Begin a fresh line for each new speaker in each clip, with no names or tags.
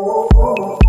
oh, oh.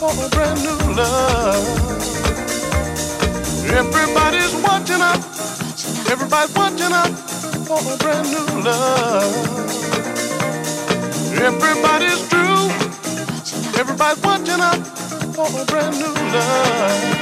for a brand new love. Everybody's watching up. Everybody's watching up for a brand new love. Everybody's true. Everybody's watching up for a brand new love.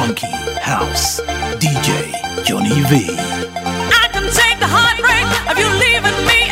funky house DJ Johnny V. I can take the heartbreak of you leaving me.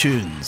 iTunes.